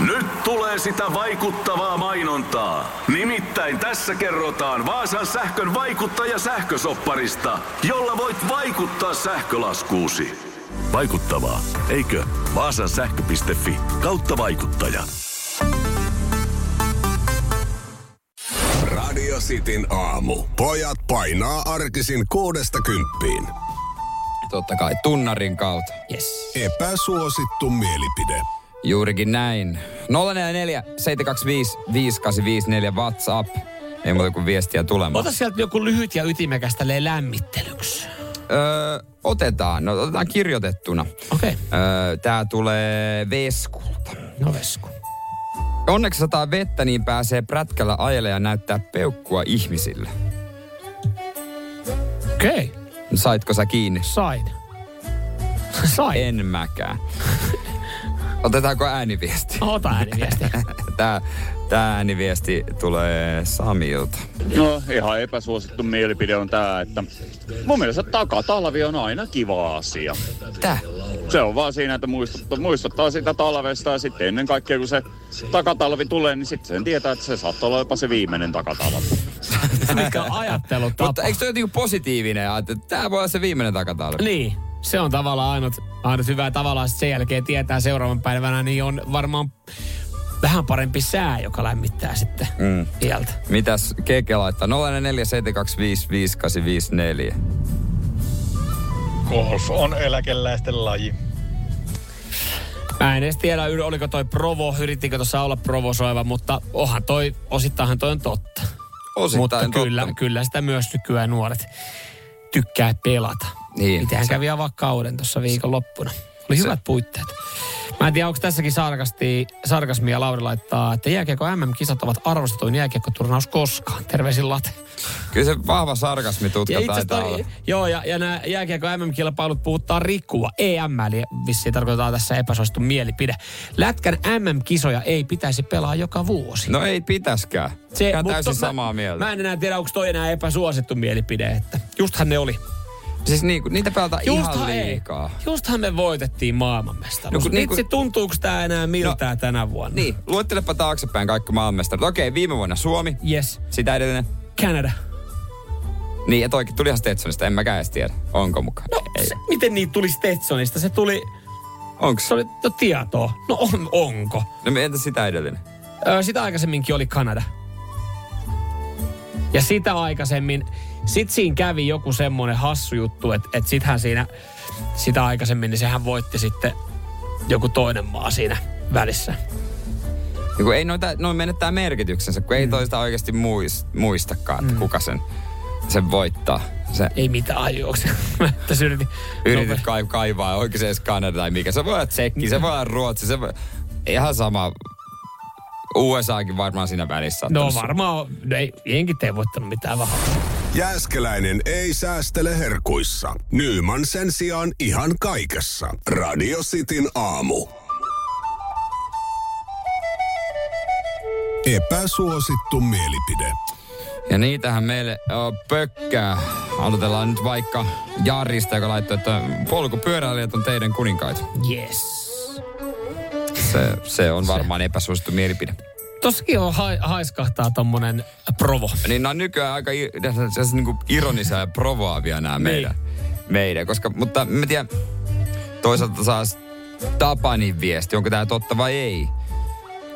Nyt tulee sitä vaikuttavaa mainontaa. Nimittäin tässä kerrotaan Vaasan sähkön vaikuttaja sähkösopparista, jolla voit vaikuttaa sähkölaskuusi. Vaikuttavaa, eikö? Vaasan sähkö.fi kautta vaikuttaja. Radio Cityn aamu. Pojat painaa arkisin kuudesta kymppiin. Totta kai tunnarin kautta. Yes. Epäsuosittu mielipide. Juurikin näin. 044 725 5854 WhatsApp. Ei muuta kuin viestiä tulemaan. Ota sieltä joku lyhyt ja ytimekäs tälleen lämmittelyksi. Öö, otetaan. No, otetaan kirjoitettuna. Okei. Okay. Öö, tää tulee Veskulta. No vesku. Onneksi sataa vettä, niin pääsee prätkällä ajelle ja näyttää peukkua ihmisille. Okei. Okay. Saitko sä kiinni? Sain. Sain. En mäkään. Otetaanko ääniviesti? Ota ääniviesti. Tää, tää ääniviesti tulee Samilta. No ihan epäsuosittu mielipide on tämä, että mun mielestä takatalvi on aina kiva asia. Tää? Se on vaan siinä, että muistuttaa, muistuttaa sitä talvesta ja sitten ennen kaikkea kun se takatalvi tulee, niin sitten sen tietää, että se saattaa olla jopa se viimeinen takatalvi. Mikä ajattelutapa. Mutta eikö se jotenkin positiivinen, että tää voi olla se viimeinen takatalvi? Niin. Se on tavallaan ainut, ainut hyvä tavallaan sen jälkeen tietää seuraavan päivänä, niin on varmaan vähän parempi sää, joka lämmittää sitten mm. iältä. Mitäs Keke laittaa? 0472555854. Golf on eläkeläisten laji. Mä en edes tiedä, oliko toi provo, yrittikö tuossa olla provosoiva, mutta onhan toi, osittainhan toi on totta. Osittain mutta totta. kyllä, kyllä sitä myös nykyään nuoret tykkää pelata. Niin. Mitähän Se- kävi avaa kauden tuossa viikonloppuna. Oli Se- hyvät puitteet. Mä en tiedä, onko tässäkin sarkasti, sarkasmia Lauri laittaa, että jääkiekko MM-kisat ovat arvostetuin jääkiekkoturnaus koskaan. Terveisin Late. Kyllä se vahva sarkasmitutka Ja itse asiassa taitaa olla. toi, joo, ja, ja nämä jääkiekko MM-kilpailut puhuttaa rikkua. EM, eli vissiin tarkoitetaan tässä epäsuosittu mielipide. Lätkän MM-kisoja ei pitäisi pelaa joka vuosi. No ei pitäskään. Se, täysin to- samaa mä, mieltä. Mä en enää tiedä, onko toi enää epäsuosittu mielipide, että justhan ne oli. Siis niin, niitä pelataan ihan Justhan ei. liikaa. Justhan me voitettiin maailmanmestaruus. No Vitsi, niinku- tuntuuko tämä enää miltään no, tänä vuonna? Niin, luettelepa taaksepäin kaikki maailmanmestarit. Okei, viime vuonna Suomi, Yes. sitä edellinen. Canada. Niin, ja toikin tuli ihan Stetsonista, en mäkään edes tiedä. Onko mukaan? No, ei. se, miten niitä tuli Stetsonista? Se tuli, Onks? se oli no, tietoa. No on, onko? No entä sitä edellinen? Öö, sitä aikaisemminkin oli Kanada. Ja sitä aikaisemmin, sit siinä kävi joku semmoinen hassu juttu, että et sithän siinä, sitä aikaisemmin, niin sehän voitti sitten joku toinen maa siinä välissä. Ja kun ei noita, noin menettää merkityksensä, kun ei toista oikeasti muist, muistakaan, että kuka sen, sen voittaa. Se, Ei mitään ajuoksi. Mä tässä yritin. yritit kai, kaivaa oikein se edes Kanada tai mikä. Se voi olla Tsekki, se voi olla Ruotsi, se voi, ihan sama. USAkin varmaan siinä välissä. No varmaan, no ei, jenkit ei voittanut mitään vähän. Jääskeläinen ei säästele herkuissa. Nyman sen sijaan ihan kaikessa. Radio Cityn aamu. Epäsuosittu mielipide. Ja niitähän meille o, pökkää. Aloitellaan nyt vaikka Jarista, joka laittoi, että polkupyöräilijät on teidän kuninkaita. Yes. Se, se on varmaan epäsuosittu mielipide. Tossakin on ha- haiskahtaa tommonen provo. Niin nämä on nykyään aika i- se, se, niin kuin ironisia ja provoavia nämä meidän, meidän. Koska, mutta mä tiedän, toisaalta saas Tapanin viesti, onko tämä totta vai ei.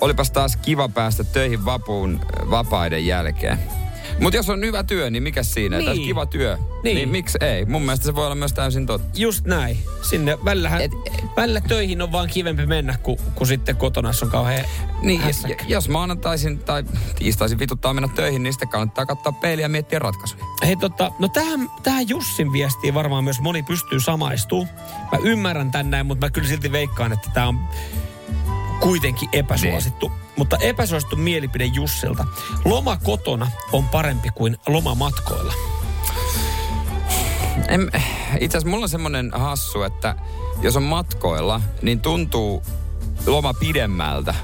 Olipas taas kiva päästä töihin vapuun vapaiden jälkeen. Mutta jos on hyvä työ, niin mikä siinä? Niin. Tässä kiva työ. Niin. Niin. miksi ei? Mun mielestä se voi olla myös täysin totta. Just näin. Sinne välillä, Et- välillä töihin on vaan kivempi mennä, kuin, kuin sitten kotona, jos on kauhean Niin, jos, jos maanantaisin tai tiistaisin vituttaa mennä töihin, niin sitten kannattaa katsoa peiliä ja miettiä ratkaisuja. Hei tota, no tähän, tähän Jussin viestiin varmaan myös moni pystyy samaistumaan. Mä ymmärrän tän näin, mutta mä kyllä silti veikkaan, että tämä on kuitenkin epäsuosittu. Niin. Mutta epäsuosittu mielipide Jussilta. Loma kotona on parempi kuin loma matkoilla. Itse asiassa mulla on semmoinen hassu, että jos on matkoilla, niin tuntuu loma pidemmältä.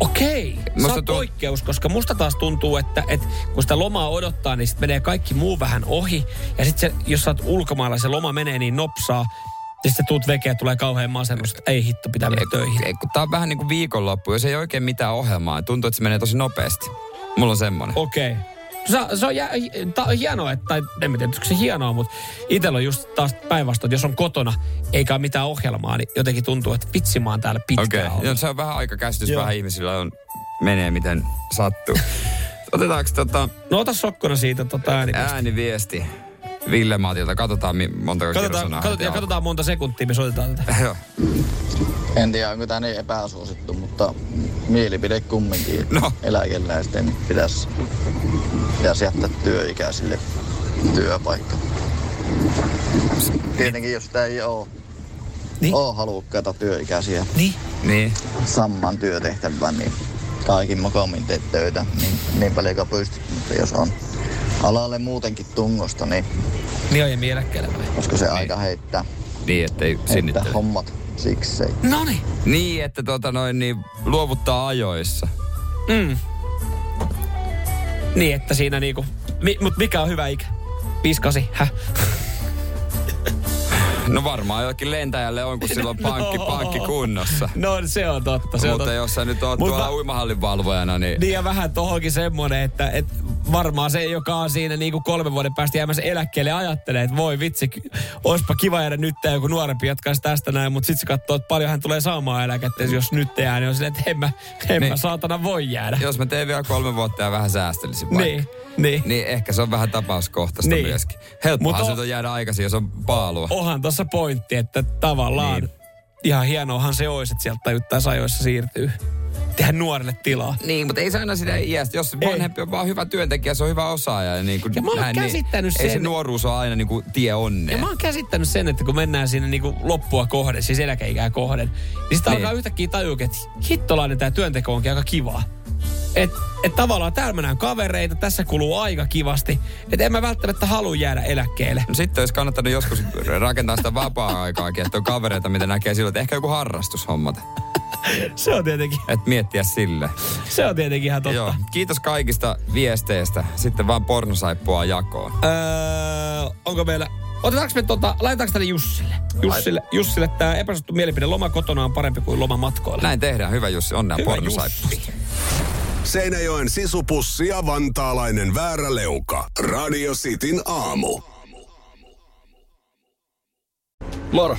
Okei, sä Musta oot tuo- poikkeus, koska musta taas tuntuu, että, että kun sitä lomaa odottaa, niin sitten menee kaikki muu vähän ohi. Ja sitten jos sä oot ulkomailla, se loma menee niin nopsaa, Ja sitten tuut vekeä, tulee kauhean masennus, että ei hitto, pitää mennä töihin. Ei, kun tää on vähän niin kuin viikonloppu, jos ei oikein mitään ohjelmaa. Tuntuu, että se menee tosi nopeasti. Mulla on semmonen. Okei. Okay. Se, se on jä, ta, hienoa, että, tai en tiedä, onko se hienoa, mutta itsellä on just taas päinvastoin, että jos on kotona eikä ole mitään ohjelmaa, niin jotenkin tuntuu, että vitsi mä oon täällä pitkään Okei, okay. se on vähän aika käsitys, Joo. vähän ihmisillä on, menee miten sattuu. Otetaanko tota No ota sokkona siitä tota ääni. ääniviesti Ville Maatilta? Katsotaan mi- montako Katsotaan, heti ja katsotaan monta sekuntia me soitetaan tätä. Joo. En tiedä, onko tämä niin epäsuosittu, mutta mielipide kumminkin No. eläkeläisten pitäisi, pitäisi jättää työikäisille työpaikka. Tietenkin, jos sitä ei ole, Niin. ole halukkaita työikäisiä Niin. Niin. samaan työtehtävään, niin kaikin mokomin teet töitä niin, niin paljon kuin pystyt. Mutta jos on alalle muutenkin tungosta, niin Niin on ja mielekkäillä vai? koska se aika heittää, Niin, ettei että sinnittele. hommat siksei. No niin. Niin, että tota noin, niin luovuttaa ajoissa. Mm. Niin, että siinä niinku... Mi, mut mikä on hyvä ikä? 58, häh? No varmaan jollakin lentäjälle on, kun sillä on pankki, No. pankki kunnossa. No se on totta. Se on Mutta totta. jos sä nyt oot Mut tuolla mä- uimahallin valvojana, niin... Niin ja vähän tohonkin semmonen, että, että varmaan se, joka on siinä niinku kolmen vuoden päästä jäämässä eläkkeelle, ajattelee, että voi vitsi, oispa kiva jäädä nyt joku nuorempi jatkaisi tästä näin, mutta sitten se katsoo, että paljon hän tulee saamaan eläkettä, jos nyt jää, niin on silleen, että en mä, en Niin. mä saatana voi jäädä. Jos mä teen vielä kolme vuotta ja vähän säästelisin vaikka. Niin, niin. Niin ehkä se on vähän tapauskohtaista Niin. myöskin. Helppohan Mut se on- jäädä aikaisin, jos on paalua. Onhan tuossa pointti, että tavallaan Niin. ihan hienoahan se olisi, että sieltä tajuttaisi ajoissa siirtyy. Tehdä nuorelle tilaa. Niin, mutta ei se aina sitä iästä. Jos vanhempi on vaan hyvä työntekijä, se on hyvä osaaja. Ja, niin kuin Ja mä oon näin, käsittänyt niin, Ei se sen- nuoruus ole aina niin kuin tie Ja onneen. mä oon käsittänyt sen, että kun mennään sinne niinku loppua kohden, siis eläkeikää kohden, niin sitten Niin. alkaa yhtäkkiä tajua, että hittolainen tämä työnteko onkin aika kivaa. Että et tavallaan täällä mennään kavereita, tässä kuluu aika kivasti. Että en mä välttämättä halua jäädä eläkkeelle. No sitten olisi kannattanut joskus rakentaa sitä vapaa-aikaakin, että on kavereita, mitä näkee silloin, että ehkä joku harrastus hommata. Se on tietenkin, Että miettiä sille. se on tietenkin ihan totta. Joo, kiitos kaikista viesteistä. Sitten vaan pornosaippua jakoon. Öö, onko meillä... Otetaanko me tota, laitetaanko tänne Jussille? Jussille, Jussille tämä epäsuosittu mielipide. Loma kotona on parempi kuin loma matkoilla. Näin tehdään. Hyvä Jussi, onnea. Jussi. Seinäjoen sisupussi ja vantaalainen vääräleuka. Radio Cityn aamu. Moro,